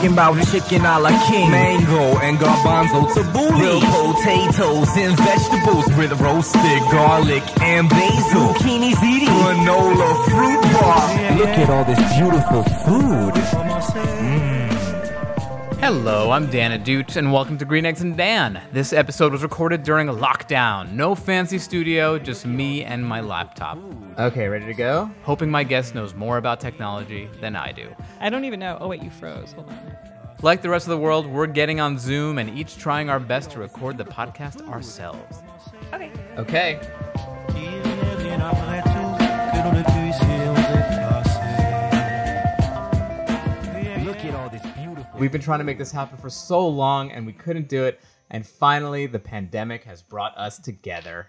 Talking about chicken a la king, mango and garbanzo tabbouleh, grilled potatoes and vegetables with roasted garlic and basil, zucchini ziti, granola fruit bar. Look at all this beautiful food. Hello, I'm Dan Ahdoot, and welcome to Green Eggs and Dan. This episode was recorded during a lockdown. No fancy studio, just me and my laptop. Okay, ready to go? Hoping my guest knows more about technology than I do. I don't even know. Oh, wait, you froze. Hold on. Like the rest of the world, we're getting on Zoom and each trying our best to record the podcast ourselves. Okay. Okay. We've been trying to make this happen for so long and we couldn't do it, and finally, the pandemic has brought us together.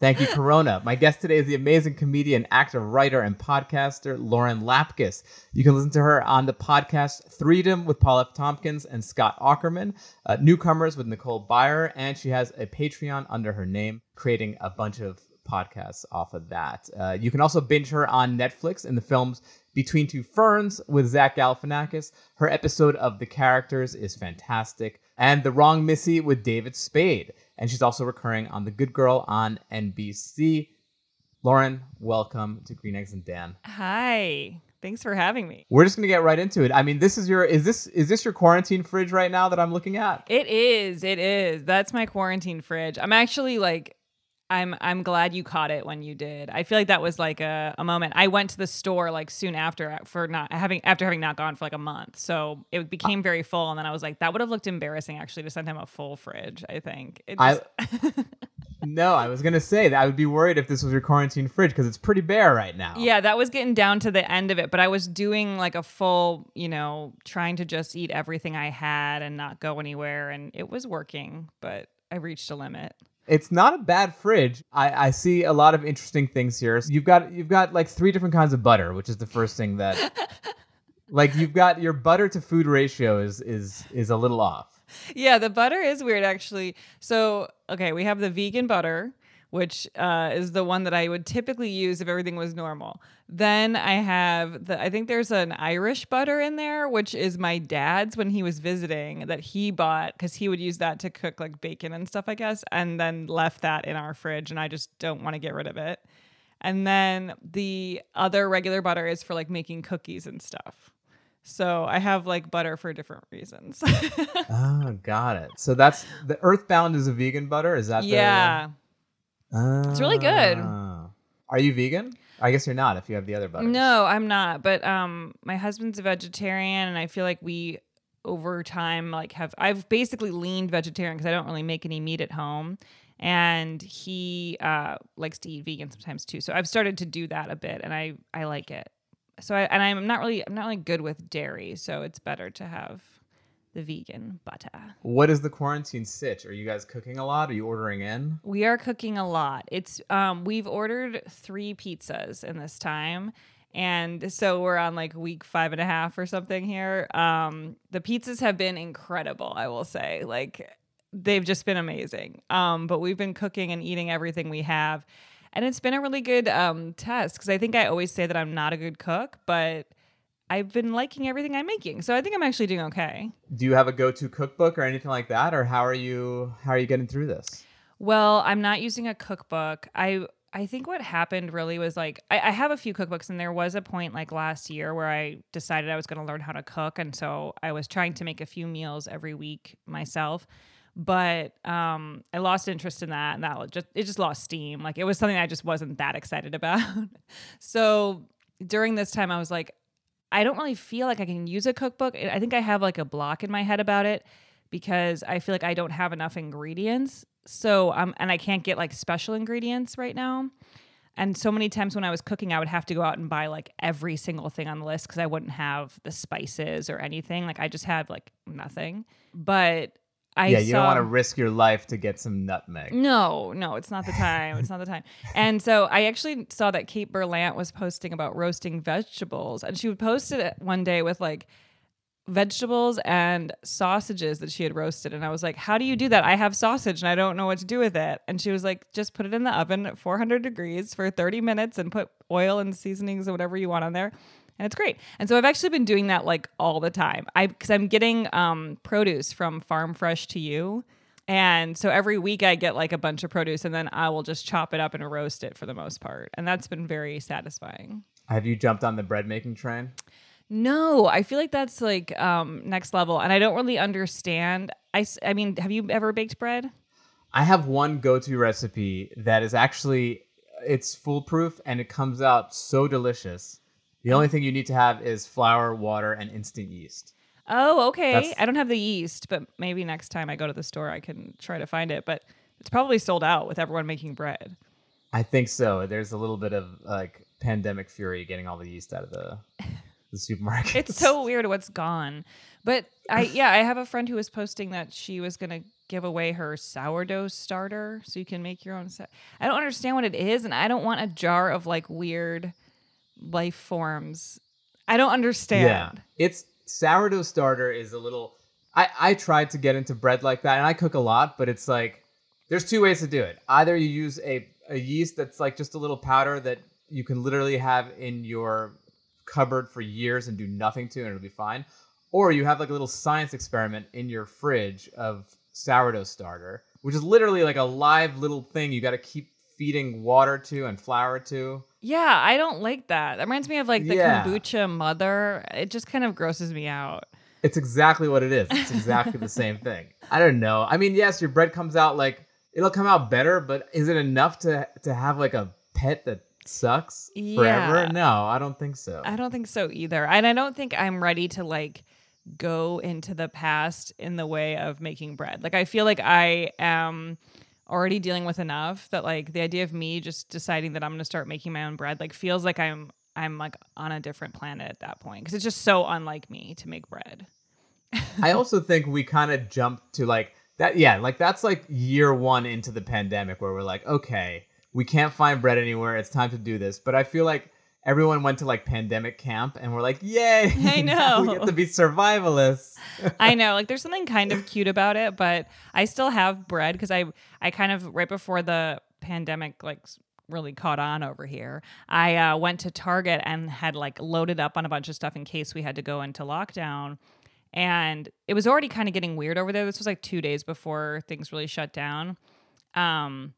Thank you, Corona. My guest today is the amazing comedian, actor, writer, and podcaster Lauren Lapkus. You can listen to her on the podcast Threedom with Paul F. Tompkins and Scott Aukerman, uh, Newcomers with Nicole Byer, and she has a Patreon under her name, creating a bunch of podcasts off of that. Uh, you can also binge her on Netflix in the films Between Two Ferns with Zach Galifianakis. Her episode of The Characters is fantastic, and The Wrong Missy with David Spade. And she's also recurring on The Good Girl on NBC. Lauren, welcome to Green Eggs and Dan. Hi. Thanks for having me. We're just gonna get right into it. I mean, this is your is this is this your quarantine fridge right now that I'm looking at? It is. It is. That's my quarantine fridge. I'm actually like I'm I'm glad you caught it when you did. I feel like that was like a, a moment. I went to the store like soon after uh, for not having after having not gone for like a month. So it became very full and then I was like that would have looked embarrassing actually to send him a full fridge, I think. It I no, I was gonna say that I would be worried if this was your quarantine fridge because it's pretty bare right now. Yeah, that was getting down to the end of it, but I was doing like a full, you know, trying to just eat everything I had and not go anywhere and it was working, but I reached a limit. It's not a bad fridge. I, I see a lot of interesting things here. So you've got you've got like three different kinds of butter, which is the first thing that like you've got your butter to food ratio is is is a little off. Yeah, the butter is weird actually. So, okay, we have the vegan butter, which uh, is the one that I would typically use if everything was normal. Then I have the, I think there's an Irish butter in there, which is my dad's when he was visiting that he bought because he would use that to cook like bacon and stuff, I guess, and then left that in our fridge. And I just don't want to get rid of it. And then the other regular butter is for like making cookies and stuff. So I have like butter for different reasons. Oh, got it. So that's the Earth Balance is a vegan butter. Is that the- It's really good. Are you vegan? I guess you're not if you have the other butters. No, I'm not. But um, my husband's a vegetarian, and I feel like we over time like have I've basically leaned vegetarian because I don't really make any meat at home, and he uh, likes to eat vegan sometimes too. So I've started to do that a bit, and I I like it. So I and I'm not really I'm not really good with dairy, so it's better to have the vegan butter. What is the quarantine sitch? Are you guys cooking a lot? Are you ordering in? We are cooking a lot. It's um we've ordered three pizzas in this time. And so we're on like week five and a half or something here. Um the pizzas have been incredible, I will say. Like they've just been amazing. Um, but we've been cooking and eating everything we have. And it's been a really good um test because I think I always say that I'm not a good cook, but I've been liking everything I'm making. So I think I'm actually doing okay. Do you have a go-to cookbook or anything like that, or how are you how are you getting through this? Well, I'm not using a cookbook. I I think what happened really was like I, I have a few cookbooks, and there was a point like last year where I decided I was going to learn how to cook, and so I was trying to make a few meals every week myself. But um, I lost interest in that, and that just it just lost steam. Like it was something I just wasn't that excited about. so during this time, I was like, I don't really feel like I can use a cookbook. I think I have like a block in my head about it because I feel like I don't have enough ingredients. So um and I can't get like special ingredients right now. And so many times when I was cooking, I would have to go out and buy like every single thing on the list because I wouldn't have the spices or anything. Like I just had like nothing. But I yeah, you saw, don't want to risk your life to get some nutmeg. No, no, it's not the time. It's not the time. And so I actually saw that Kate Berlant was posting about roasting vegetables, and she would post it one day with like vegetables and sausages that she had roasted. And I was like, How do you do that? I have sausage and I don't know what to do with it. And she was like, Just put it in the oven at 400 degrees for 30 minutes and put oil and seasonings or whatever you want on there. And it's great. And so I've actually been doing that like all the time. I because I'm getting um, produce from Farm Fresh to You. And so every week I get like a bunch of produce and then I will just chop it up and roast it for the most part. And that's been very satisfying. Have you jumped on the bread making train? No, I feel like that's like um, next level. And I don't really understand. I I mean, have you ever baked bread? I have one go-to recipe that is actually it's foolproof and it comes out so delicious. The only thing you need to have is flour, water, and instant yeast. Oh, okay. That's- I don't have the yeast, but maybe next time I go to the store I can try to find it. But it's probably sold out with everyone making bread. I think so. There's a little bit of like pandemic fury getting all the yeast out of the the supermarket. It's so weird what's gone. But I yeah, I have a friend who was posting that she was gonna give away her sourdough starter so you can make your own. Sa- I don't understand what it is, and I don't want a jar of like weird life forms. I don't understand. Yeah, it's sourdough starter is a little. I I tried to get into bread like that, and I cook a lot, but it's like there's two ways to do it. Either you use a a yeast that's like just a little powder that you can literally have in your cupboard for years and do nothing to, and it'll be fine. Or you have like a little science experiment in your fridge of sourdough starter, which is literally like a live little thing you got to keep feeding water to and flour to. Yeah, I don't like that. That reminds me of like the Yeah. kombucha mother. It just kind of grosses me out. It's exactly what it is. It's exactly the same thing. I don't know. I mean, yes, your bread comes out like it'll come out better, but is it enough to to have like a pet that sucks forever? Yeah. No, I don't think so. I don't think so either. And I don't think I'm ready to like go into the past in the way of making bread. Like I feel like I am already dealing with enough that like the idea of me just deciding that I'm going to start making my own bread like feels like I'm I'm like on a different planet at that point because it's just so unlike me to make bread. I also think we kind of jumped to like that. Yeah, like that's like year one into the pandemic where we're like, okay, we can't find bread anywhere. It's time to do this. But I feel like everyone went to like pandemic camp and we're like, yay! I now we know. get to be survivalists. I know, like there's something kind of cute about it, but I still have bread because I I kind of right before the pandemic like really caught on over here. I uh, went to Target and had like loaded up on a bunch of stuff in case we had to go into lockdown. And it was already kind of getting weird over there. This was like two days before things really shut down. Um,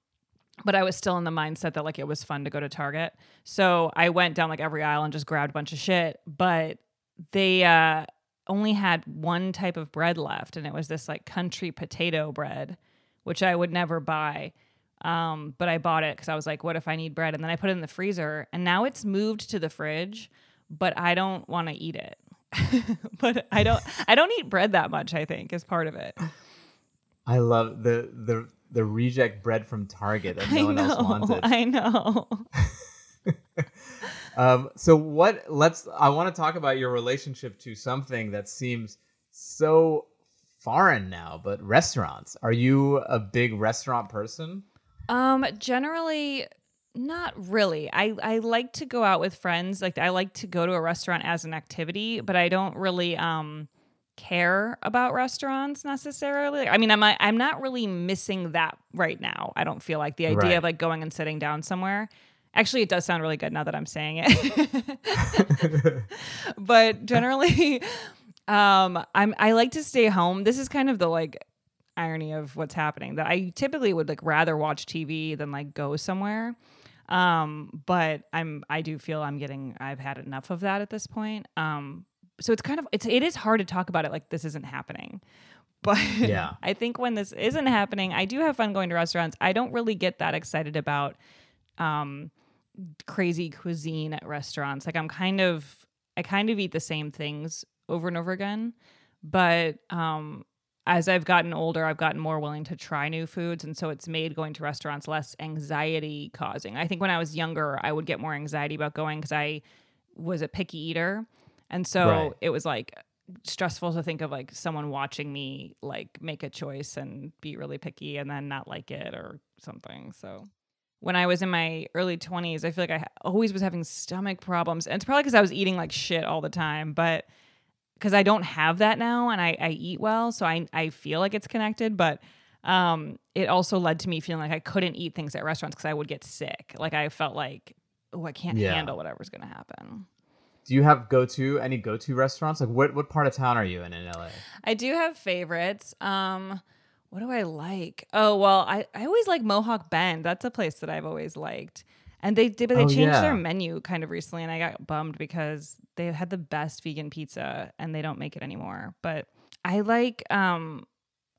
but I was still in the mindset that like it was fun to go to Target. So I went down like every aisle and just grabbed a bunch of shit. But they uh only had one type of bread left, and it was this like country potato bread, which I would never buy. Um, but I bought it because I was like, what if I need bread? And then I put it in the freezer, and now it's moved to the fridge, but I don't want to eat it. but I don't I don't eat bread that much, I think, is part of it. I love the the the reject bread from Target that no I one else wanted. I know. Um, so what? Let's. I want to talk about your relationship to something that seems so foreign now, but restaurants. Are you a big restaurant person? Um, generally, not really. I I like to go out with friends. Like I like to go to a restaurant as an activity, but I don't really um care about restaurants necessarily. I mean, I'm I'm not really missing that right now. I don't feel like the idea Right. of like going and sitting down somewhere. Actually, it does sound really good now that I'm saying it. but generally, um, I'm I like to stay home. This is kind of the like irony of what's happening that I typically would like rather watch TV than like go somewhere. Um, but I'm I do feel I'm getting I've had enough of that at this point. Um, so it's kind of it's it is hard to talk about it like this isn't happening. But Yeah. I think when this isn't happening, I do have fun going to restaurants. I don't really get that excited about um crazy cuisine at restaurants. Like I'm kind of I kind of eat the same things over and over again. But um as I've gotten older, I've gotten more willing to try new foods and so it's made going to restaurants less anxiety causing. I think when I was younger, I would get more anxiety about going cuz I was a picky eater. And so Right. it was like stressful to think of like someone watching me like make a choice and be really picky and then not like it or something. So when I was in my early 20s, I feel like I always was having stomach problems. And it's probably because I was eating like shit all the time, but because I don't have that now and I, I eat well. So I, I feel like it's connected, but um, it also led to me feeling like I couldn't eat things at restaurants because I would get sick. Like I felt like, oh, I can't Yeah. handle whatever's going to happen. Do you have go to any go to restaurants? Like what what part of town are you in in LA? I do have favorites. Um, what do I like? Oh well, I, I always like Mohawk Bend. That's a place that I've always liked. And they did, but they Oh, changed their menu kind of recently, and I got bummed because they had the best vegan pizza, and they don't make it anymore. But I like, um,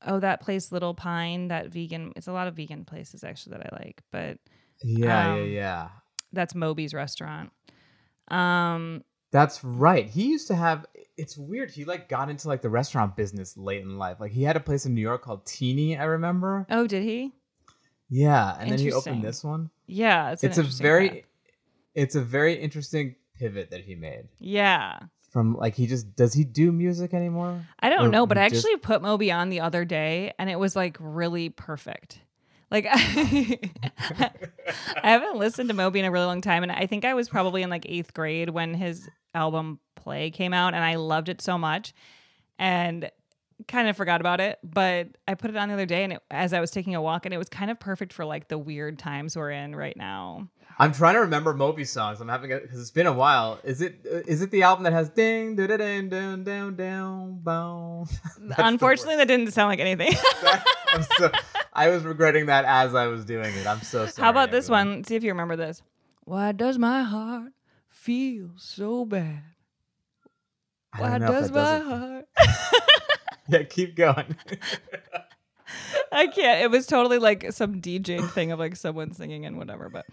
oh, that place, Little Pine, that vegan. It's a lot of vegan places actually that I like, but Yeah, yeah, Um, yeah. that's Moby's restaurant. Um, That's right. He used to have. It's weird. He like got into like the restaurant business late in life. Like he had a place in New York called TeaNY. I remember. oh, did he? Yeah, and then he opened this one. Yeah, it's, It's a very, path. it's a very interesting pivot that he made yeah. from like he just does he do music anymore? I don't Or know, but I just- actually put Moby on the other day and it was like really perfect. Like I haven't listened to Moby in a really long time and I think I was probably in like 8th grade when his album Play came out and I loved it so much. And kind of forgot about it, but I put it on the other day and it, as I was taking a walk and it was kind of perfect for like the weird times we're in right now. I'm trying to remember Moby songs. I'm having because it's been a while. Is it uh, it the album that has ding da da ding down down down bow? Unfortunately, that didn't sound like anything. So, I was regretting that as I was doing it. I'm so sorry. How about this everyone. one? See if you remember this. Why does my heart feel so bad? Why don't know if does my heart? Yeah, keep going. I can't. It was totally like some DJ thing of like someone singing and whatever. But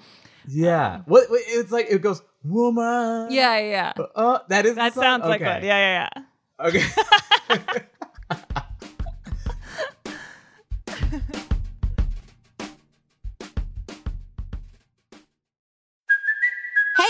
yeah. What, what? It's like it goes woman. yeah, yeah. Uh, that is. That sounds like Okay. one. Yeah, yeah, yeah. Okay.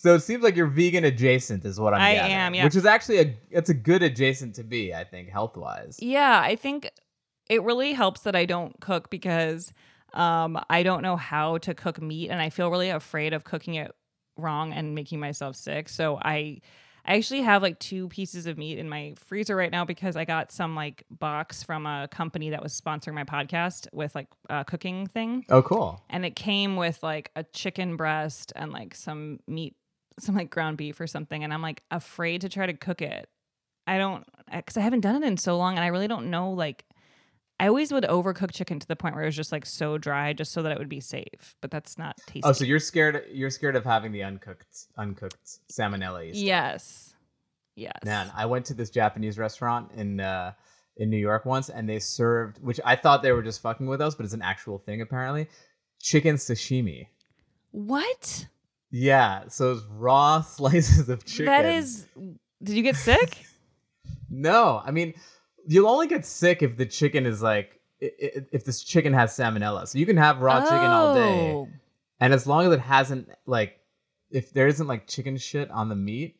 So it seems like you're vegan adjacent, is what I'm. I gathering, am, yeah. Which is actually a it's a good adjacent to be, I think, health wise. Yeah, I think it really helps that I don't cook because um, I don't know how to cook meat, and I feel really afraid of cooking it wrong and making myself sick. So I, I actually have like two pieces of meat in my freezer right now because I got some like box from a company that was sponsoring my podcast with like a cooking thing, Oh, cool. and it came with like a chicken breast and like some meat, some like ground beef or something, and I'm like afraid to try to cook it. I don't because I haven't done it in so long, and I really don't know. Like, I always would overcook chicken to the point where it was just like so dry, just so that it would be safe. But that's not tasty. Oh, so you're scared? You're scared of having the uncooked uncooked salmonella? stuff. yes, yes. Man, I went to this Japanese restaurant in uh, in New York once, and they served, which I thought they were just fucking with us, but it's an actual thing apparently. Chicken sashimi. what? Yeah, so it's raw slices of chicken. That is. Did you get sick? no. I mean, you'll only get sick if the chicken is like if this chicken has salmonella. So you can have raw chicken all day, Oh. and as long as it hasn't like if there isn't like chicken shit on the meat,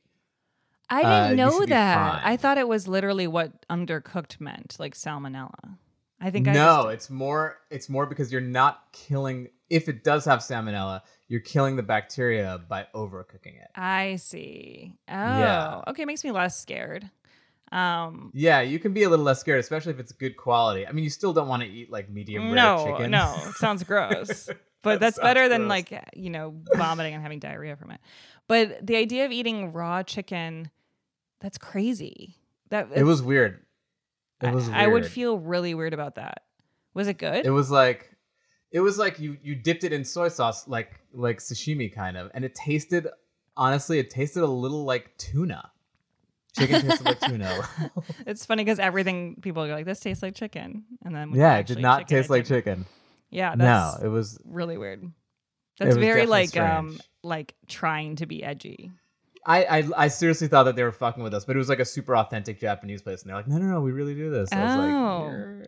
I Uh, didn't you know that. I thought it was literally what undercooked meant, like salmonella. I think I no, just- it's more it's more because you're not killing if it does have salmonella, you're killing the bacteria by overcooking it. I see. Oh, Yeah. okay, makes me less scared. Um, Yeah, you can be a little less scared, especially if it's good quality. I mean, you still don't want to eat like medium rare no, chicken. no, it sounds gross. But That that's better than gross. like you know vomiting and having diarrhea from it. But the idea of eating raw chicken, that's crazy. That it was weird. It I- was. I, would weird. feel really weird about that. Was it good? It was like, it was like you you dipped it in soy sauce, like like sashimi kind of, and it tasted. Honestly, it tasted a little like tuna. Chicken tasted like tuna. It's funny because everything people go like, "This tastes like chicken," and then yeah, it did not chicken, taste like chicken. Yeah, No, it was really weird. That's very like um like trying to be edgy. I, I I seriously thought that they were fucking with us, but it was like a super authentic Japanese place, and they're like, no, no, no, we really do this. I was Oh. like, you're,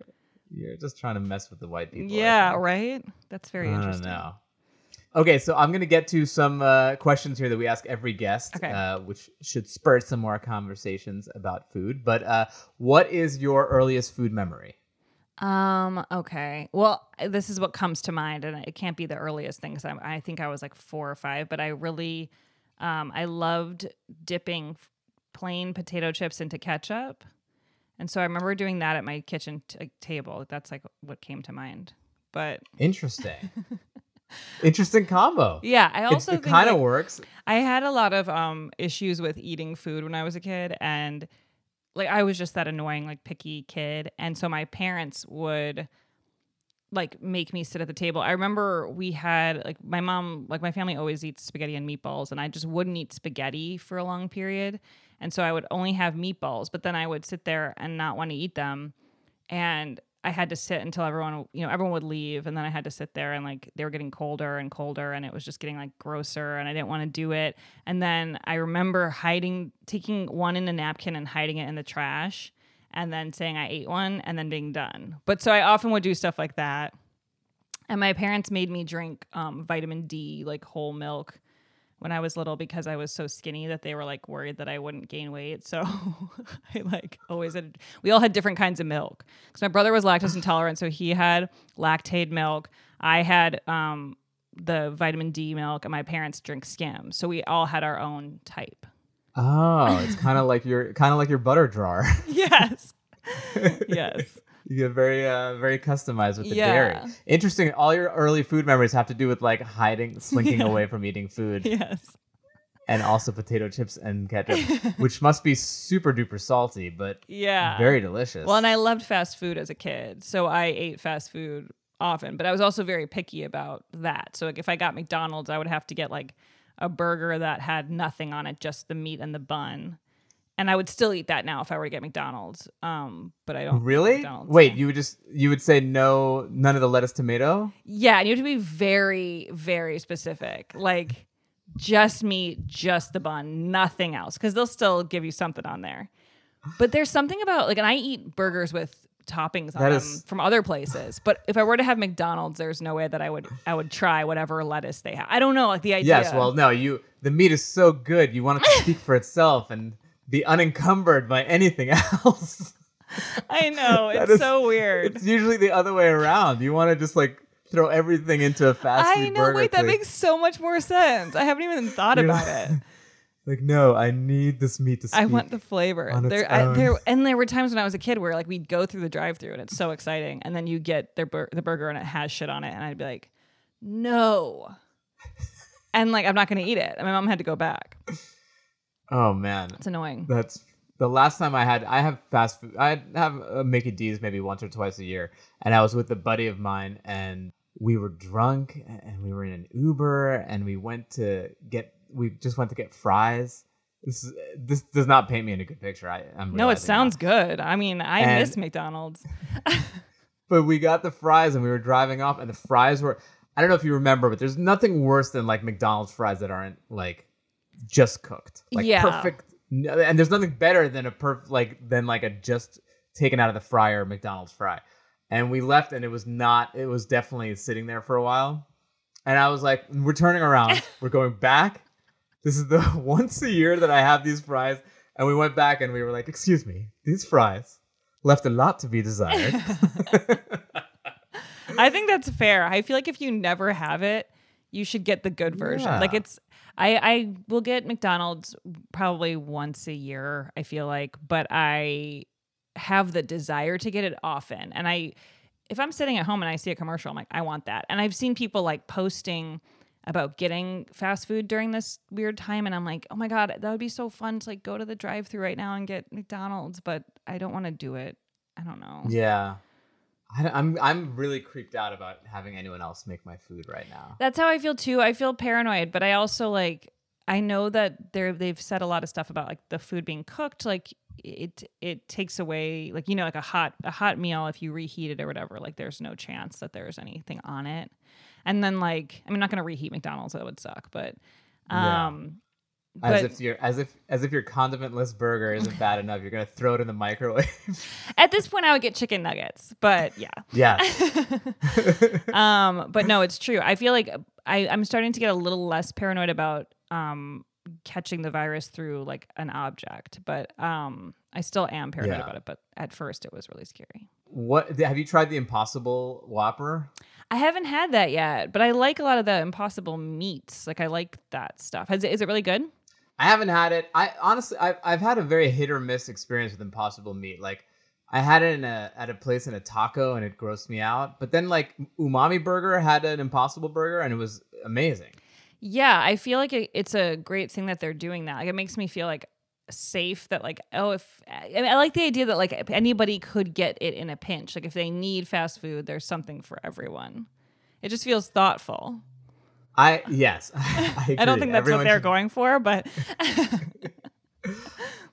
you're just trying to mess with the white people. Yeah, right. That's very I interesting. know. Okay, so I'm gonna get to some uh, questions here that we ask every guest, Okay. uh, which should spur some more conversations about food. But uh, what is your earliest food memory? Um. Okay. Well, this is what comes to mind, and it can't be the earliest thing because I think I was like four or five. But I really, um, I loved dipping plain potato chips into ketchup, and so I remember doing that at my kitchen t- table. That's like what came to mind. But Interesting. Interesting combo. yeah, I also it, kind of like, works. I had a lot of um issues with eating food when I was a kid and like I was just that annoying like picky kid and so my parents would like make me sit at the table. I remember we had like my mom like my family always eats spaghetti and meatballs and I just wouldn't eat spaghetti for a long period. And so I would only have meatballs, but then I would sit there and not want to eat them and I had to sit until everyone, you know, everyone would leave, and then I had to sit there, and like they were getting colder and colder, and it was just getting like grosser, and I didn't want to do it. And then I remember hiding, taking one in a napkin and hiding it in the trash, and then saying I ate one, and then being done. But so I often would do stuff like that. And my parents made me drink um, vitamin D, like whole milk, when I was little because I was so skinny that they were like worried that I wouldn't gain weight. So I like always had, we all had different kinds of milk. Because my brother was lactose intolerant, so he had Lactaid milk. I had um, the vitamin D milk, and my parents drink skim. So we all had our own type. Oh, it's kind of like your kind of like your butter drawer. Yes. yes. you get very uh very customized with the Yeah. dairy. Interesting. All your early food memories have to do with like hiding, slinking Yeah. away from eating food, Yes. and also potato chips and ketchup, which must be super duper salty, but Yeah. very delicious. Well, and I loved fast food as a kid, so I ate fast food often. But I was also very picky about that. So like, if I got McDonald's, I would have to get like a burger that had nothing on it, just the meat and the bun. And I would still eat that now if I were to get McDonald's. Um, but I don't. really? McDonald's Wait, you would just you would say no, none of the lettuce tomato? Yeah, and you have to be very, very specific. Like just meat, just the bun, nothing else. Because they'll still give you something on there. But there's something about like, and I eat burgers with toppings on them from other places. But if I were to have McDonald's, there's no way that I would I would try whatever lettuce they have. I don't know, like the idea. Yes. Well, no. You the meat is so good. You want it to speak for itself and be unencumbered by anything else. I know it's is- so weird. It's usually the other way around. You want to just like throw everything into a fast food I know. Wait, that makes so much more sense. I haven't even thought You're about like- it. Like, no, I need this meat to. I want the flavor. on its There, I, own. there, and there were times when I was a kid where like we'd go through the drive-through and it's so exciting, and then you get their bur- the burger and it has shit on it, and I'd be like, no, and like I'm not gonna eat it. And my mom had to go back. Oh man, It's annoying. that's the last time I had. I have fast food. I have uh, Mickey D's maybe once or twice a year, and I was with a buddy of mine, and we were drunk, and we were in an Uber, and we went to get. We just went to get fries. This is, this does not paint me in a good picture. I, I'm No, it sounds now. good. I mean, I And- miss McDonald's. But we got the fries and we were driving off, and the fries were. I don't know if you remember, but there's nothing worse than like McDonald's fries that aren't like just cooked, like Yeah. perfect. And there's nothing better than a perf like than like a just taken out of the fryer McDonald's fry. And we left, and it was not. It was definitely sitting there for a while. And I was like, "We're turning around. We're going back. This is the once a year that I have these fries." And we went back, and we were like, "Excuse me, these fries left a lot to be desired." I think that's fair. I feel like if you never have it, you should get the good version. Yeah. Like it's I I will get McDonald's probably once a year, I feel like, but I have the desire to get it often. And I if I'm sitting at home and I see a commercial, I'm like, I want that. And I've seen people like posting about getting fast food during this weird time and I'm like, "Oh my god, that would be so fun to like go to the drive-through right now and get McDonald's, but I don't want to do it." I don't know. Yeah. I, I'm I'm really creeped out about having anyone else make my food right now. That's how I feel too. I feel paranoid, but I also like I know that they're they've said a lot of stuff about like the food being cooked, like it it takes away like you know like a hot a hot meal if you reheat it or whatever, like there's no chance that there's anything on it. And then like I'm not gonna reheat McDonald's, that would suck, but Yeah. um As but if your as if as if your condimentless burger isn't bad enough, you're gonna throw it in the microwave. at this point I would get chicken nuggets, but yeah. Yeah. um, but no, it's true. I feel like I, I'm starting to get a little less paranoid about um, catching the virus through like an object, but um, I still am paranoid Yeah. about it. But at first, it was really scary. What have you tried the Impossible Whopper? I haven't had that yet, but I like a lot of the Impossible meats. Like I like that stuff. Is it, is it really good? I haven't had it. I honestly, I've, I've had a very hit or miss experience with Impossible Meat. Like, I had it in a at a place in a taco and it grossed me out. But then like Umami Burger had an Impossible Burger and it was amazing. Yeah, I feel like it, it's a great thing that they're doing that. Like it makes me feel like safe that like oh if I, mean, I like the idea that like anybody could get it in a pinch. Like if they need fast food, there's something for everyone. It just feels thoughtful. I yes, I, I don't think that's Everyone what they're should- going for, but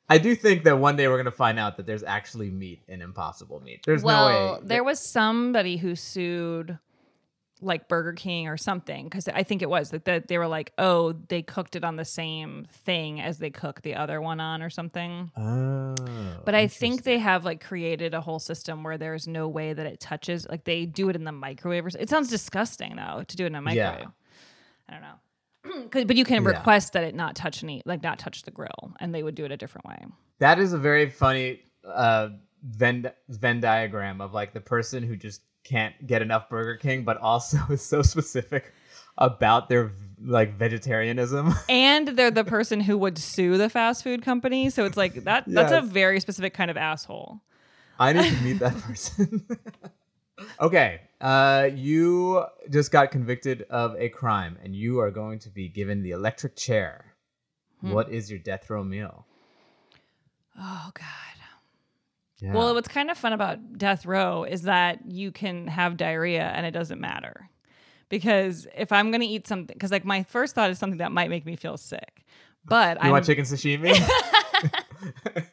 I do think that one day we're gonna find out that there's actually meat in Impossible Meat. There's well, no way. there was somebody who sued like Burger King or something because I think it was that that they were like, oh, they cooked it on the same thing as they cook the other one on or something. Oh, But I think they have like created a whole system where there's no way that it touches. Like they do it in the microwave. Or, it sounds disgusting though to do it in a Yeah. microwave. I don't know. but you can Yeah. request that it not touch any, like not touch the grill, and they would do it a different way. That is a very funny uh, Venn Venn diagram of like the person who just can't get enough Burger King, but also is so specific about their like vegetarianism. And they're the person who would sue the fast food company. So it's like that. That's a very specific kind of asshole. I need to meet that person. okay, uh, you just got convicted of a crime, and you are going to be given the electric chair. Hmm. What is your death row meal? Oh God. Yeah. Well, what's kind of fun about death row is that you can have diarrhea and it doesn't matter. Because if I'm gonna eat something, because like my first thought is something that might make me feel sick, but I'm want chicken sashimi?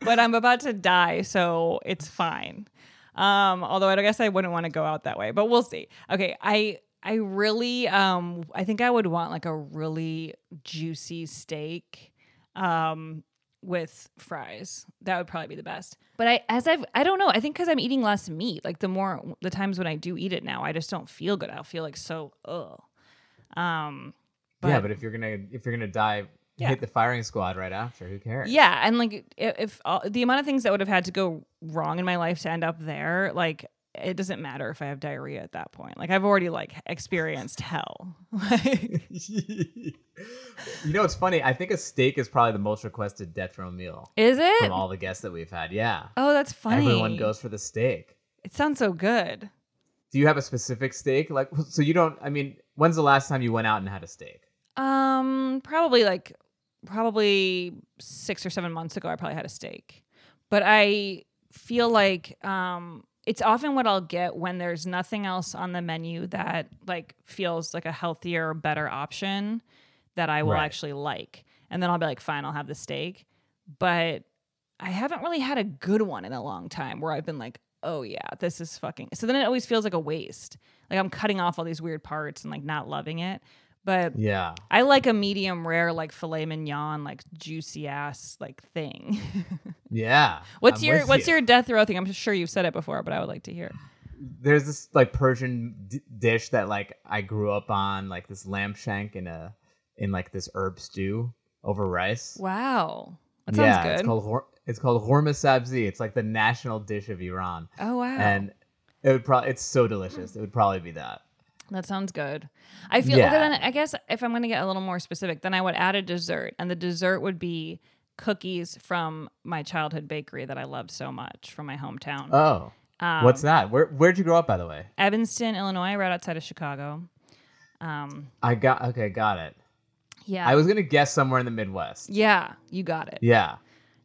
but I'm about to die, so it's fine. Um, although I guess I wouldn't want to go out that way, but we'll see. Okay, I I really um I think I would want like a really juicy steak um with fries. That would probably be the best. But I as I've I don't know, I think cuz I'm eating less meat, like the more the times when I do eat it now, I just don't feel good. I'll feel like so ugh. Um yeah, but if you're gonna if you're gonna die, Yeah. hit the firing squad right after. Who cares? Yeah, and like if, if all, the amount of things that would have had to go wrong in my life to end up there, like it doesn't matter if I have diarrhea at that point. Like I've already like experienced hell. Like you know, it's funny. I think a steak is probably the most requested death row meal is it? from all the guests that we've had. Yeah, oh, that's funny. everyone goes for the steak. It sounds so good. Do you have a specific steak? Like, so you don't? I mean, when's the last time you went out and had a steak? Um, probably like probably six or seven months ago, I probably had a steak. But I feel like um, it's often what I'll get when there's nothing else on the menu that like feels like a healthier, better option that I will Right. actually like, and then I'll be like, fine, I'll have the steak. But I haven't really had a good one in a long time where I've been like, oh yeah, this is fucking. So then it always feels like a waste. Like I'm cutting off all these weird parts and like not loving it. But Yeah, I like a medium rare, like filet mignon, like juicy ass, like thing. yeah. what's I'm your What's you. your death row thing? I'm sure you've said it before, but I would like to hear. There's this like Persian d- dish that like I grew up on, like this lamb shank in a in like this herb stew over rice. Wow, that sounds yeah, good. it's called hor- it's called ghormeh sabzi. It's like the national dish of Iran, oh wow, and it would probably it's so delicious. It would probably be that. That sounds good. I feel. Yeah. Then I guess if I'm going to get a little more specific, then I would add a dessert, and the dessert would be cookies from my childhood bakery that I loved so much from my hometown. Oh, Um, what's that? Where where'd you grow up, by the way? Evanston, Illinois, right outside of Chicago. Um, I got okay, got it. yeah, I was gonna guess somewhere in the Midwest. yeah, you got it. Yeah,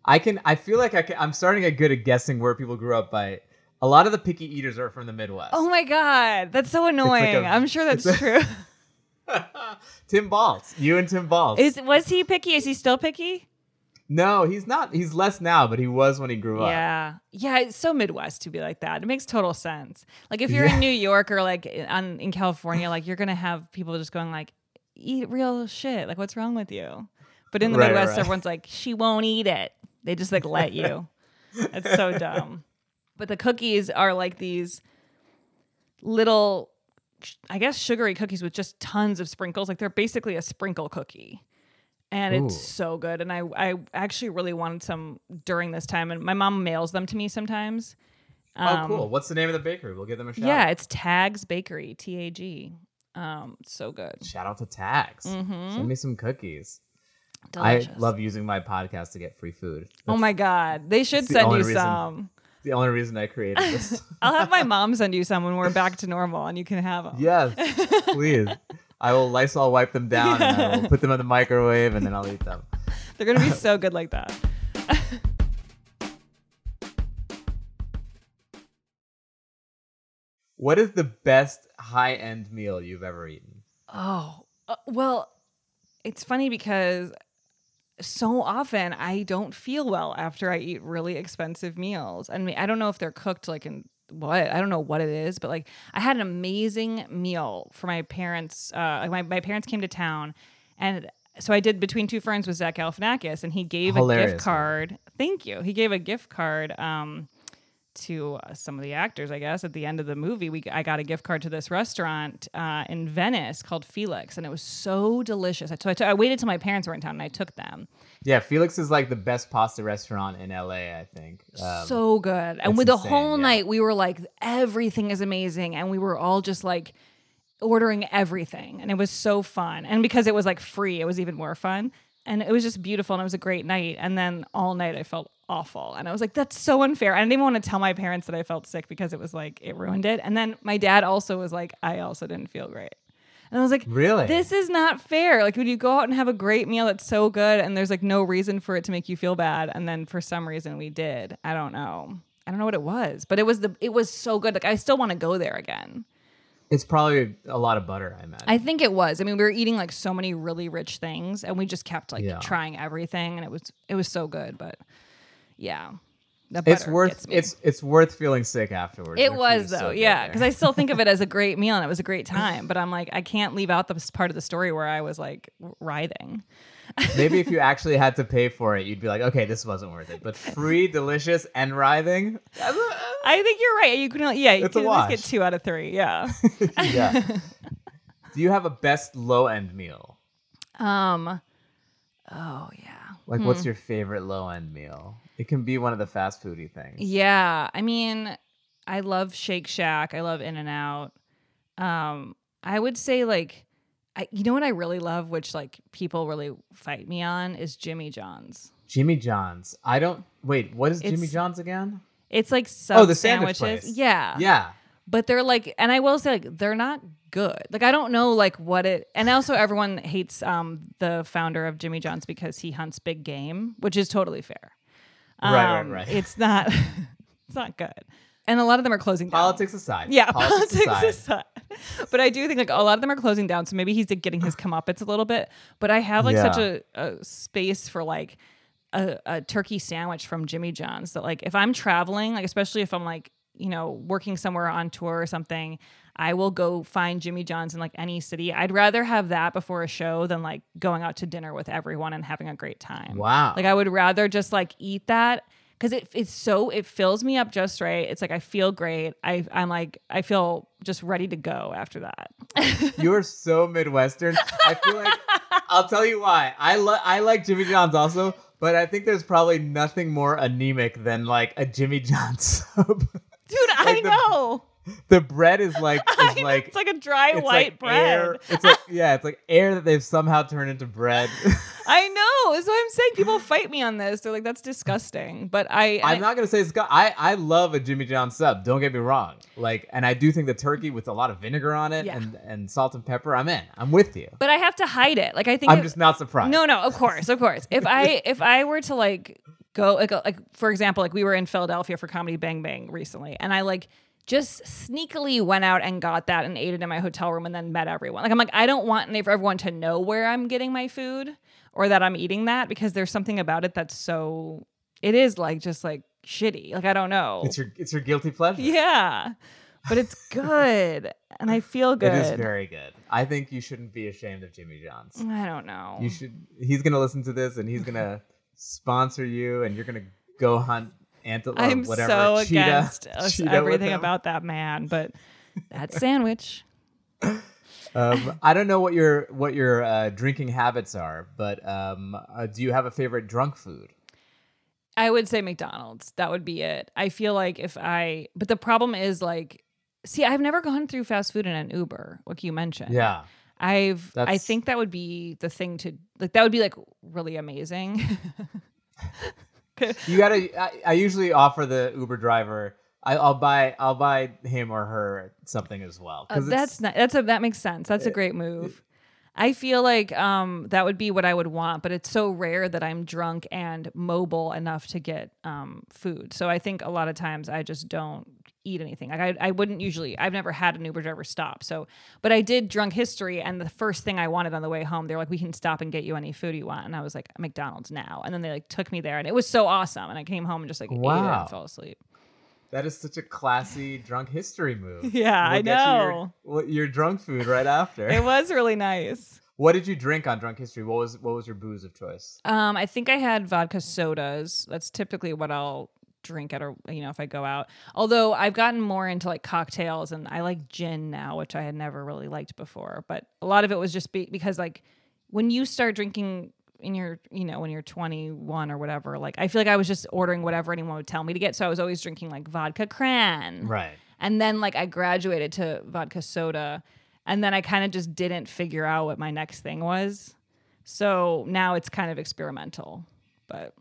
I can. I feel like I can, I'm starting to get good at guessing where people grew up. By a lot of the picky eaters are from the Midwest. Oh my god, that's so annoying. a- I'm sure that's true. Tim Baltz. You and Tim Baltz. Is was he picky? Is he still picky? no, he's not. He's less now, but he was when he grew up. Yeah. Yeah, it's so Midwest to be like that. It makes total sense. Like if you're Yeah. in New York or like on, in California, like you're gonna have people just going like, eat real shit. Like what's wrong with you? But in the Right, Midwest, right. everyone's like, she won't eat it. They just like let you. it's so dumb. But the cookies are like these little, I guess, sugary cookies with just tons of sprinkles. Like they're basically a sprinkle cookie. And it's so good. And I, I actually really wanted some during this time. And my mom mails them to me sometimes. Oh, cool. What's the name of the bakery? We'll give them a shout. Um, Yeah, it's Tags Bakery, T A G. Um, so good. Shout out to Tags. Mhm. Send me some cookies. Delicious. I love using my podcast to get free food. Oh my god, they should That's the send you reason- some. The only reason I created this. I'll have my mom send you some when we're back to normal, and you can have them. yes, please. I will Lysol wipe them down and I will put them in the microwave and then I'll eat them. They're gonna be so good like that. What is the best high end meal you've ever eaten? Oh, uh, well, it's funny because so often I don't feel well after I eat really expensive meals. I mean, I don't know if they're cooked like in what I don't know what it is, but like I had an amazing meal for my parents. Uh, my my parents came to town, and so I did between two ferns with Zach Galifianakis, and he gave a gift card. Thank you. He gave a gift card. Um, to uh, some of the actors, I guess. At the end of the movie, we I got a gift card to this restaurant uh, in Venice called Felix, and it was so delicious. I, took- I waited till my parents were in town, and I took them. Yeah, Felix is like the best pasta restaurant in LA, I think. Um, so good, and with the whole yeah. night, we were like, everything is amazing, and we were all just like ordering everything, and it was so fun. And because it was like free, it was even more fun. And it was just beautiful, and it was a great night. And then all night, I felt awful, and I was like, "That's so unfair." I didn't even want to tell my parents that I felt sick because it was like it ruined it. And then my dad also was like, "I also didn't feel great." And I was like, Really? This is not fair. Like when you go out and have a great meal that's so good and there's like no reason for it to make you feel bad and then for some reason we did. I don't know. I don't know what it was, but it was the it was so good. Like I still want to go there again. It's probably a lot of butter, I imagine. I think it was. I mean, we were eating like so many really rich things and we just kept like Yeah. trying everything and it was it was so good, but yeah. It's butter worth gets me. it's it's worth feeling sick afterwards. It Their food was is though, so good yeah, there. because I still think of it as a great meal and it was a great time. But I'm like, I can't leave out the part of the story where I was like writhing. Maybe if you actually had to pay for it, you'd be like, okay, this wasn't worth it. But free, delicious, and writhing, I think you're right. You can, yeah, you It's can at least get two out of three. Yeah. yeah. Do you have a best low end meal? um. Oh yeah. Like, Hmm. what's your favorite low end meal? It can be one of the fast foody things. Yeah. I mean, I love Shake Shack. I love In and Out. Um, I would say like, I you know what I really love, which like people really fight me on, is Jimmy John's. Jimmy John's. I don't wait. What is Jimmy John's again? It's like sub Oh, the sandwich sandwiches. place. Yeah. Yeah. but they're like and i will say like they're not good like i don't know like what it and also everyone hates um the founder of jimmy john's because he hunts big game which is totally fair Right, right, Um, right. it's not it's not good and a lot of them are closing down Politics aside. yeah, Politics, politics, aside. aside. But I do think like a lot of them are closing down, so maybe he's like, getting his comeuppance a little bit. But I have like such a, a space for like a, a turkey sandwich from Jimmy John's that like if I'm traveling, like especially if I'm like you know working somewhere on tour or something, I will go find Jimmy John's in like any city. I'd rather have that before a show than like going out to dinner with everyone and having a great time. Wow. Like I would rather just like eat that because it, it's so it fills me up just right. It's like I feel great. I I'm like I feel just ready to go after that. You're so Midwestern. I feel like I'll tell you why. I lo- I like Jimmy John's also, but I think there's probably nothing more anemic than like a Jimmy John's sub. Dude, I the- know. The bread is like is like it's like a dry white like bread. Air. It's like yeah, it's like air that they've somehow turned into bread. I know. That's what I'm saying. People fight me on this. They're like, that's disgusting. But I, I'm I- not gonna say it's got. I I love a Jimmy John's sub. Don't get me wrong. Like, and I do think the turkey with a lot of vinegar on it Yeah. and and salt and pepper. I'm in. I'm with you. but I have to hide it. Like I think I'm if- just not surprised. No, no, of course, of course. If I if I were to like go like like for example, like we were in Philadelphia for Comedy Bang Bang recently, and I like just sneakily went out and got that and ate it in my hotel room and then met everyone. Like I'm like I don't want any- for everyone to know where I'm getting my food or that I'm eating that because there's something about it that's so it is like just like shitty. Like I don't know. It's your it's your guilty pleasure. yeah. But it's good and I feel good. It is very good. I think you shouldn't be ashamed of Jimmy John's. I don't know. You should. He's gonna listen to this, and he's gonna sponsor you, and you're gonna go hunt antelope. I'm whatever, so cheetah, against cheetah everything about that man, but that sandwich. Um, I don't know what your what your uh, drinking habits are, but um, uh, do you have a favorite drunk food? I would say McDonald's. That would be it. I feel like if I, but the problem is like, see, I've never gone through fast food in an Uber, like you mentioned. Yeah, I've, I think that would be the thing to, like, that would be like really amazing. you gotta. I, I usually offer the Uber driver. I, I'll buy. I'll buy him or her something as well. Uh, that's not, that's a, that makes sense. That's a great move. I feel like um, that would be what I would want, but it's so rare that I'm drunk and mobile enough to get um, food. So I think a lot of times I just don't eat anything. Like I, I wouldn't usually. I've never had an Uber driver stop. So, but I did drunk history, and the first thing I wanted on the way home, they're like, "We can stop and get you any food you want," and I was like, "McDonald's now." And then they like took me there, and it was so awesome. And I came home and just like ate it Wow. and fell asleep. That is such a classy drunk history move. Yeah, I We'll get you your- know. your drunk food right after. It was really nice. What did you drink on Drunk History? What was what was your booze of choice? Um, I think I had vodka sodas. That's typically what I'll drink at a you know if I go out. Although I've gotten more into like cocktails and I like gin now, which I had never really liked before. But a lot of it was just be- because like when you start drinking in your you know when you're 21 or whatever, like I feel like I was just ordering whatever anyone would tell me to get. So I was always drinking like vodka cran. Right. And then like I graduated to vodka soda and then I kind of just didn't figure out what my next thing was. So now it's kind of experimental, but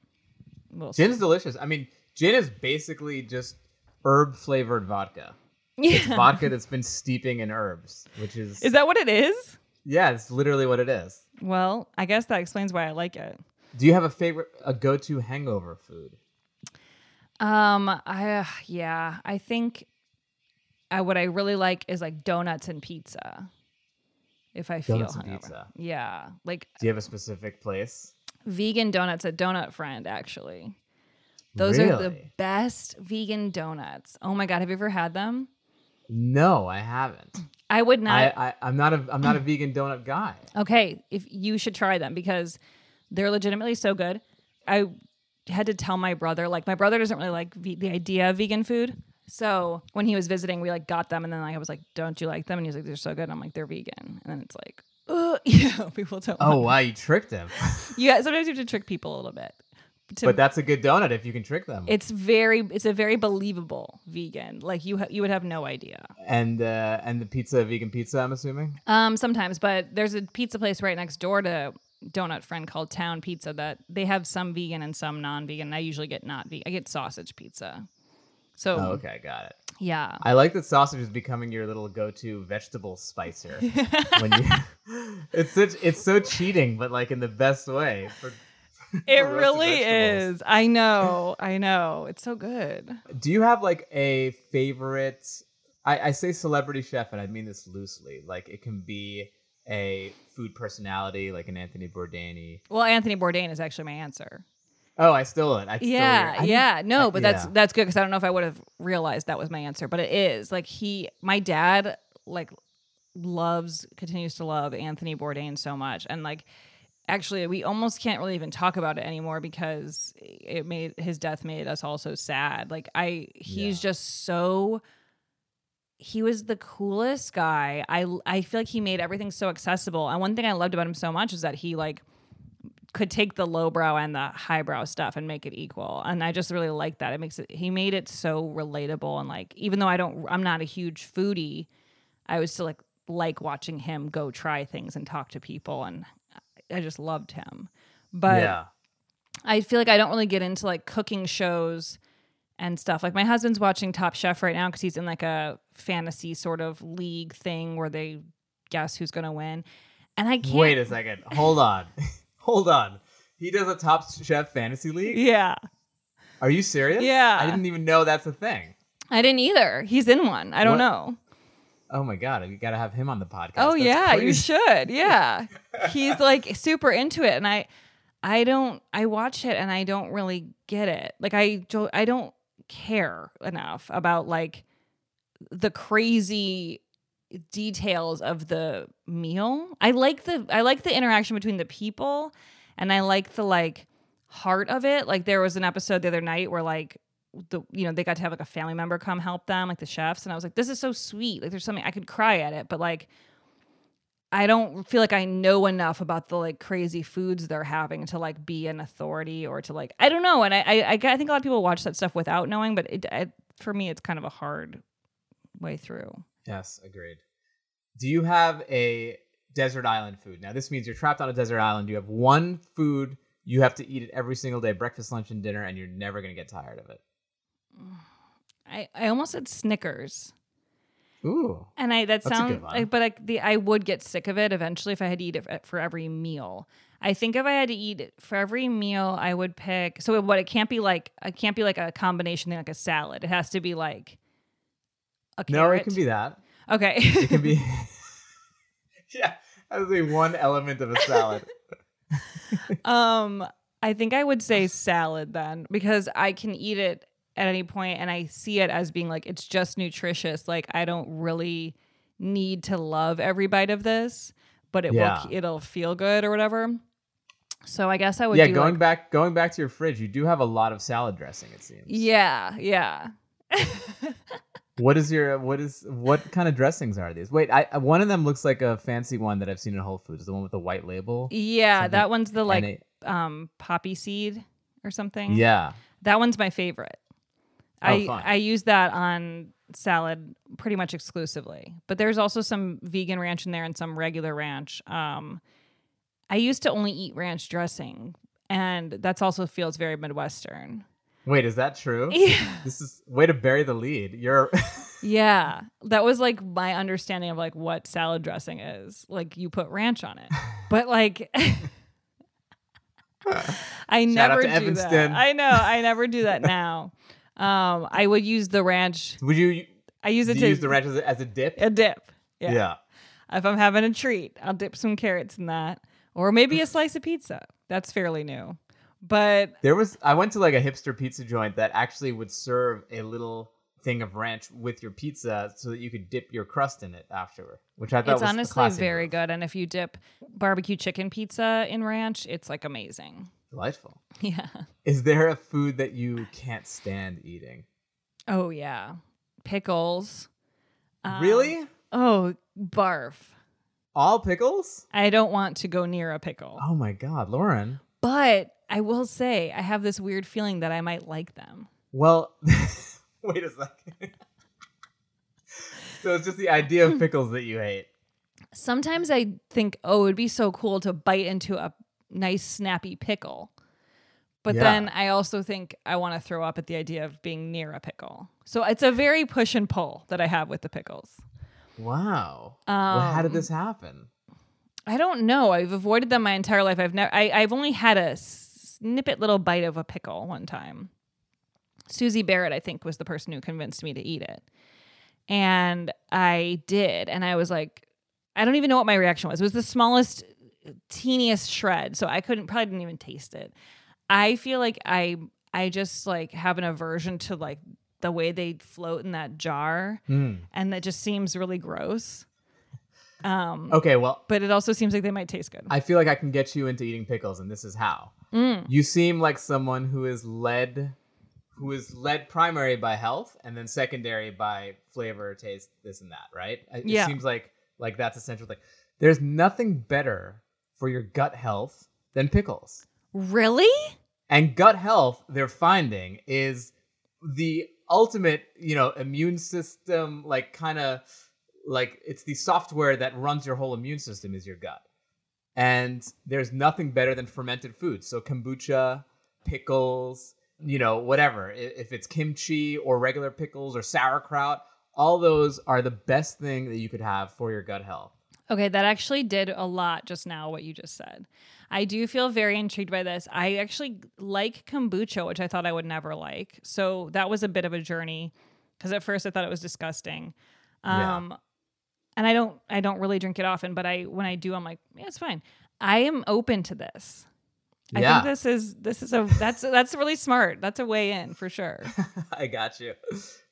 we'll see. Gin's delicious. I mean, gin is basically just herb flavored vodka. It's Yeah. vodka that's been steeping in herbs, which is, Is that what it is? yeah, it's literally what it is. Well, I guess that explains why I like it. Do you have a favorite, a go to hangover food? Um, I uh, yeah, I think I what I really like is like donuts and pizza. If I feel Donuts and hungover. pizza. yeah, like Do you have a specific place? vegan donuts at Donut Friend actually. Those are the best vegan donuts. Oh my god, have you ever had them? No, I haven't. I would not. I, I I'm not a I'm not a vegan donut guy. okay, if you should try them because they're legitimately so good. I had to tell my brother, like my brother doesn't really like ve- the idea of vegan food. So when he was visiting, we like got them, and then like I was like, "Don't you like them?" And he's like, "They're so good." And I'm like, "They're vegan," and then it's like, "Ugh," yeah, people don't. Oh wow, you tricked him. yeah. Sometimes you have to trick people a little bit. To- but that's a good donut if you can trick them. it's very, it's a very believable vegan. Like you, ha- you would have no idea. and uh, and the pizza, vegan pizza, I'm assuming. Um, sometimes, but there's a pizza place right next door to Donut Friend called Town Pizza that they have some vegan and some non-vegan. I usually get not vegan. I get sausage pizza. So Oh, okay, got it. yeah, I like that sausage is becoming your little go-to vegetable spicer. when you, it's such, it's so cheating, but like in the best way. For, it really is. I know, I know. It's so good. Do you have like a favorite? I, I say celebrity chef, and I mean this loosely. Like it can be a food personality, like an Anthony Bourdain. Well, Anthony Bourdain is actually my answer. Oh, I stole it. I stole your- I Yeah, yeah. No, but that's yeah. that's good because I don't know if I would have realized that was my answer, but it is. Like he, my dad, like loves, continues to love Anthony Bourdain so much, and like actually, we almost can't really even talk about it anymore because it made his death made us all so sad. Like I, he's just so. He was the coolest guy. I I feel like he made everything so accessible. And one thing I loved about him so much is that he like could take the lowbrow and the highbrow stuff and make it equal. And I just really like that. It makes it he made it so relatable and like even though I don't I'm not a huge foodie, I was still like like watching him go try things and talk to people and I just loved him. But yeah. I feel like I don't really get into like cooking shows and stuff. Like my husband's watching Top Chef right now because he's in like a fantasy sort of league thing where they guess who's going to win. And I can't. Wait a second. Hold on. Hold on. He does a Top Chef fantasy league. Yeah. Are you serious? Yeah. I didn't even know that's a thing. I didn't either. He's in one. I don't What? know. Oh my god, you got to have him on the podcast. Oh That's yeah, you should. Yeah. He's like super into it and I I don't I watch it and I don't really get it. Like I don't I don't care enough about like the crazy details of the meal. I like the I like the interaction between the people and I like the like heart of it. Like there was an episode the other night where like the you know they got to have like a family member come help them like the chefs and I was like this is so sweet. Like there's something I could cry at it, but like I don't feel like I know enough about the like crazy foods they're having to like be an authority or to like I don't know. And I I, I think a lot of people watch that stuff without knowing, but it, for me it's kind of a hard way through. Yes, agreed. Do you have a desert island food? Now, this means you're trapped on a desert island. You have one food. You have to eat it every single day breakfast, lunch, and dinner, and you're never going to get tired of it. I I almost said Snickers. Ooh. And I that sounds like, but like the I would get sick of it eventually if I had to eat it for every meal. I think if I had to eat it for every meal, I would pick. So what? It can't be like it can't be like a combination thing like a salad. It has to be like a No, it can be that. okay. It can be. yeah, I was saying one element of a salad. um, I think I would say salad then because I can eat it at any point and I see it as being like it's just nutritious. Like I don't really need to love every bite of this, but it Yeah. will it'll feel good or whatever. So I guess I would yeah, do going like- back, going back to your fridge, you do have a lot of salad dressing. It seems. Yeah, yeah. What is your what is what kind of dressings are these? Wait, I one of them looks like a fancy one that I've seen in Whole Foods. The one with the white label. Yeah, that one's the like NA um poppy seed or something. Yeah. That one's my favorite. Oh, I fun. I use that on salad pretty much exclusively. But there's also some vegan ranch in there and some regular ranch. Um I used to only eat ranch dressing and that's also feels very midwestern. Wait, is that true? Yeah. This is way to bury the lead. You're Yeah, that was like my understanding of like what salad dressing is. Like you put ranch on it, but like I Shout out never do Evanston. that. I know I never do that now. Um, I would use the ranch. would you, I use it to use the ranch as a, as a dip? a dip. Yeah. yeah. If I'm having a treat, I'll dip some carrots in that, or maybe a slice of pizza. That's fairly new, but There was I went to like a hipster pizza joint that actually would serve a little thing of ranch with your pizza so that you could dip your crust in it afterward, which I thought it's was honestly very move. good. And if you dip barbecue chicken pizza in ranch, it's like amazing. Delightful. Yeah. Is there a food that you can't stand eating? Oh yeah, pickles. Um, really? Oh, barf. All pickles? I don't want to go near a pickle. Oh my god, Lauren. But I will say I have this weird feeling that I might like them. Well, wait a second. so it's just the idea of pickles that you hate. Sometimes I think, oh, it'd be so cool to bite into a nice snappy pickle. But Yeah. then I also think I want to throw up at the idea of being near a pickle. So it's a very push and pull that I have with the pickles. Wow. well, how did Um, this happen? I don't know. I've avoided them my entire life. I've never. I, I've only had a snippet little bite of a pickle one time. Susie Barrett, I think, was the person who convinced me to eat it, and I did. And I was like, I don't even know what my reaction was. It was the smallest, teeniest shred, so I couldn't probably didn't even taste it. I feel like I I just like have an aversion to like the way they float in that jar, Hmm. and that just seems really gross. Um, Okay, well, but it also seems like they might taste good. I feel like I can get you into eating pickles, and this is how. Mm. You seem like someone who is led, who is led primary by health, and then secondary by flavor, taste, this and that. Right? It Yeah. seems like like that's essential thing. There's nothing better for your gut health than pickles. Really? And gut health, they're finding, is the ultimate, you know, immune system, like kind of like it's the software that runs your whole immune system is your gut. And there's nothing better than fermented foods. So kombucha, pickles, you know, whatever. If it's kimchi or regular pickles or sauerkraut, all those are the best thing that you could have for your gut health. Okay, that actually did a lot just now, what you just said. I do feel very intrigued by this. I actually like kombucha, which I thought I would never like. So that was a bit of a journey because at first I thought it was disgusting. Yeah. Um, and I don't I don't really drink it often, but I when I do, I'm like, yeah, it's fine. I am open to this. Yeah. I think this is this is a that's that's really smart. That's a way in for sure. I got you.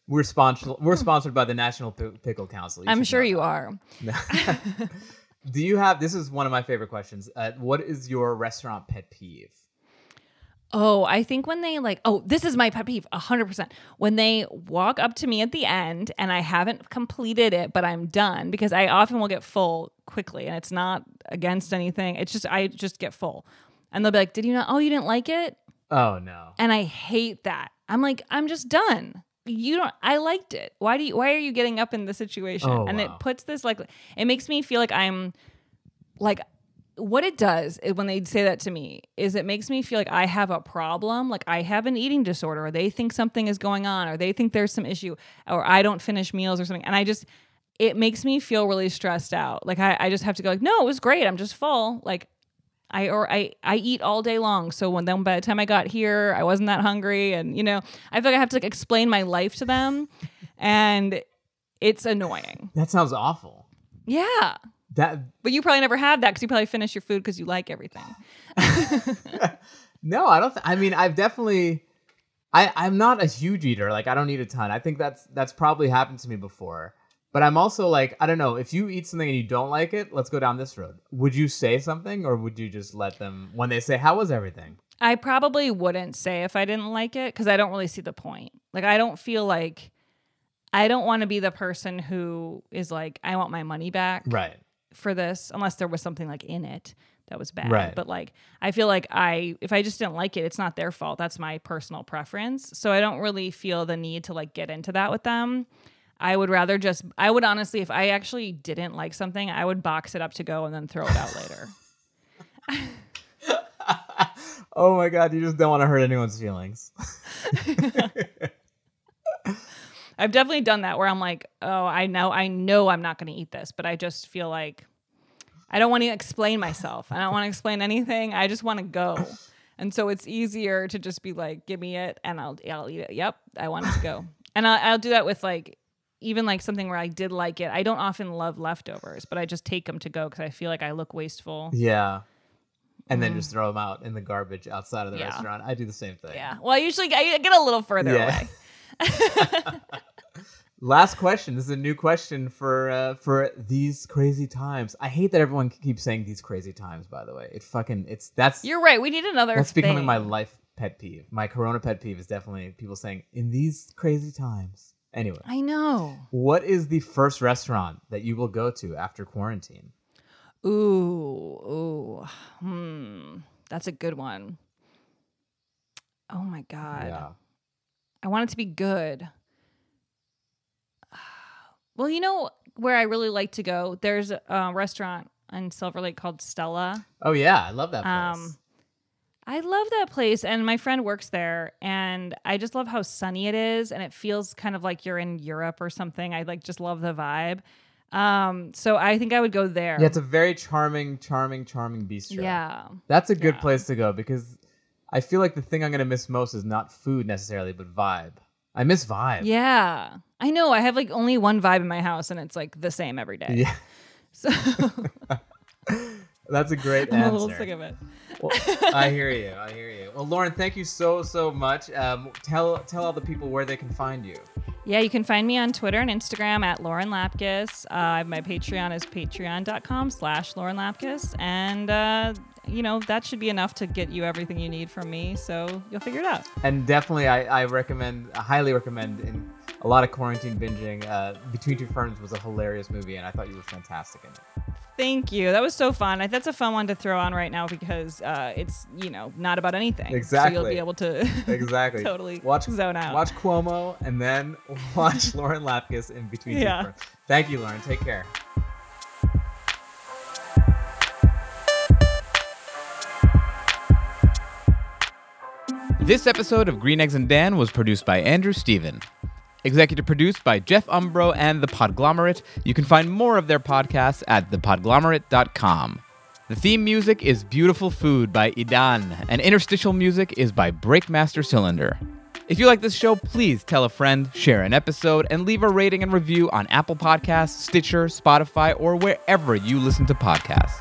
We're sponsored. We're sponsored by the National Pi- Pickle Council. I'm sure you that. are. Do you have? This is one of my favorite questions. Uh, what is your restaurant pet peeve? Oh, I think when they like, oh, this is my pet peeve, hundred percent. When they walk up to me at the end and I haven't completed it, but I'm done because I often will get full quickly, and it's not against anything. It's just I just get full, and they'll be like, "Did you not? Oh, you didn't like it?" Oh no. And I hate that. I'm like, I'm just done. You don't. I liked it. Why do you? Why are you getting up in the situation? Oh, and wow. it puts this like, it makes me feel like I'm, like, what it does is when they say that to me is it makes me feel like I have a problem, like I have an eating disorder, or they think something is going on, or they think there's some issue, or I don't finish meals or something, and I just. It makes me feel really stressed out. Like I, I just have to go like, no, it was great. I'm just full. Like I or I I eat all day long. So when then by the time I got here, I wasn't that hungry, and you know, I feel like I have to like explain my life to them, and it's annoying. That sounds awful. Yeah, That but you probably never had that because you probably finish your food because you like everything. no, I don't. Th- I mean, I've definitely. I I'm not a huge eater. Like I don't eat a ton. I think that's that's probably happened to me before. But I'm also like I don't know. If you eat something and you don't like it, let's go down this road. Would you say something, or would you just let them when they say how was everything? I probably wouldn't say if I didn't like it because I don't really see the point. Like I don't feel like I don't want to be the person who is like I want my money back. Right. for this unless there was something like in it that was bad. Right. But like I feel like I if I just didn't like it, it's not their fault. That's my personal preference. So I don't really feel the need to like get into that with them. I would rather just I would honestly if I actually didn't like something, I would box it up to go and then throw it out later. oh my god, you just don't want to hurt anyone's feelings. I've definitely done that where I'm like, "Oh, I know I know I'm not going to eat this, but I just feel like I don't want to explain myself. I don't want to explain anything. I just want to go." And so it's easier to just be like, "Give me it and I'll I'll eat it." Yep, I want it to go. and I'll, I'll do that with like even like something where I did like it. I don't often love leftovers, but I just take them to go because I feel like I look wasteful. yeah. And then just throw them out in the garbage outside of the Mm. Yeah. restaurant. I do the same thing. Yeah. Well, I usually I get a little further Yeah. away. Last question. This is a new question for uh, for these crazy times. I hate that everyone keeps saying these crazy times. By the way, it fucking it's that's You're right. We need another. that's becoming thing. my life pet peeve. My Corona pet peeve is definitely people saying in these crazy times. Anyway, I know. what is the first restaurant that you will go to after quarantine? Ooh, ooh, hmm. That's a good one. Oh my god. Yeah. I want it to be good. Well, you know where I really like to go? There's a restaurant in Silver Lake called Stella. Oh yeah, I love that place. Um, I love that place, and my friend works there, and I just love how sunny it is, and it feels kind of like you're in Europe or something. I like just love the vibe. Um, so I think I would go there. yeah, it's a very charming, charming, charming bistro. yeah. That's a good Yeah. place to go because I feel like the thing I'm gonna miss most is not food necessarily, but vibe. I miss vibe. Yeah. I know. I have like only one vibe in my house and it's like the same every day. Yeah. So That's a great I'm answer. a little sick of it. Well, I hear you. I hear you. Well, Lauren, thank you so so much. Um, tell tell all the people where they can find you. Yeah, you can find me on Twitter and Instagram at Lauren Lapkus. Uh, my Patreon is patreon.com slash Lauren Lapkus. And, uh, you know, that should be enough to get you everything you need from me. So you'll figure it out. And definitely, I, I recommend, I highly recommend. In a lot of quarantine binging, uh, Between Two Ferns was a hilarious movie, and I thought you were fantastic in it. Thank you. That was so fun. I- That's a fun one to throw on right now because uh, it's, you know, not about anything. Exactly. So you'll be able to Exactly. totally watch zone out. Watch Cuomo, and then watch Lauren Lapkus in Between Yeah. Two Ferns. Thank you, Lauren. Take care. This episode of Green Eggs and Dan was produced by Andrew Steven. Executive produced by Jeff Umbro and The Podglomerate. You can find more of their podcasts at thepodglomerate.com. The theme music is Beautiful Food by Idan, and interstitial music is by Breakmaster Cylinder. If you like this show, please tell a friend, share an episode, and leave a rating and review on Apple Podcasts, Stitcher, Spotify, or wherever you listen to podcasts.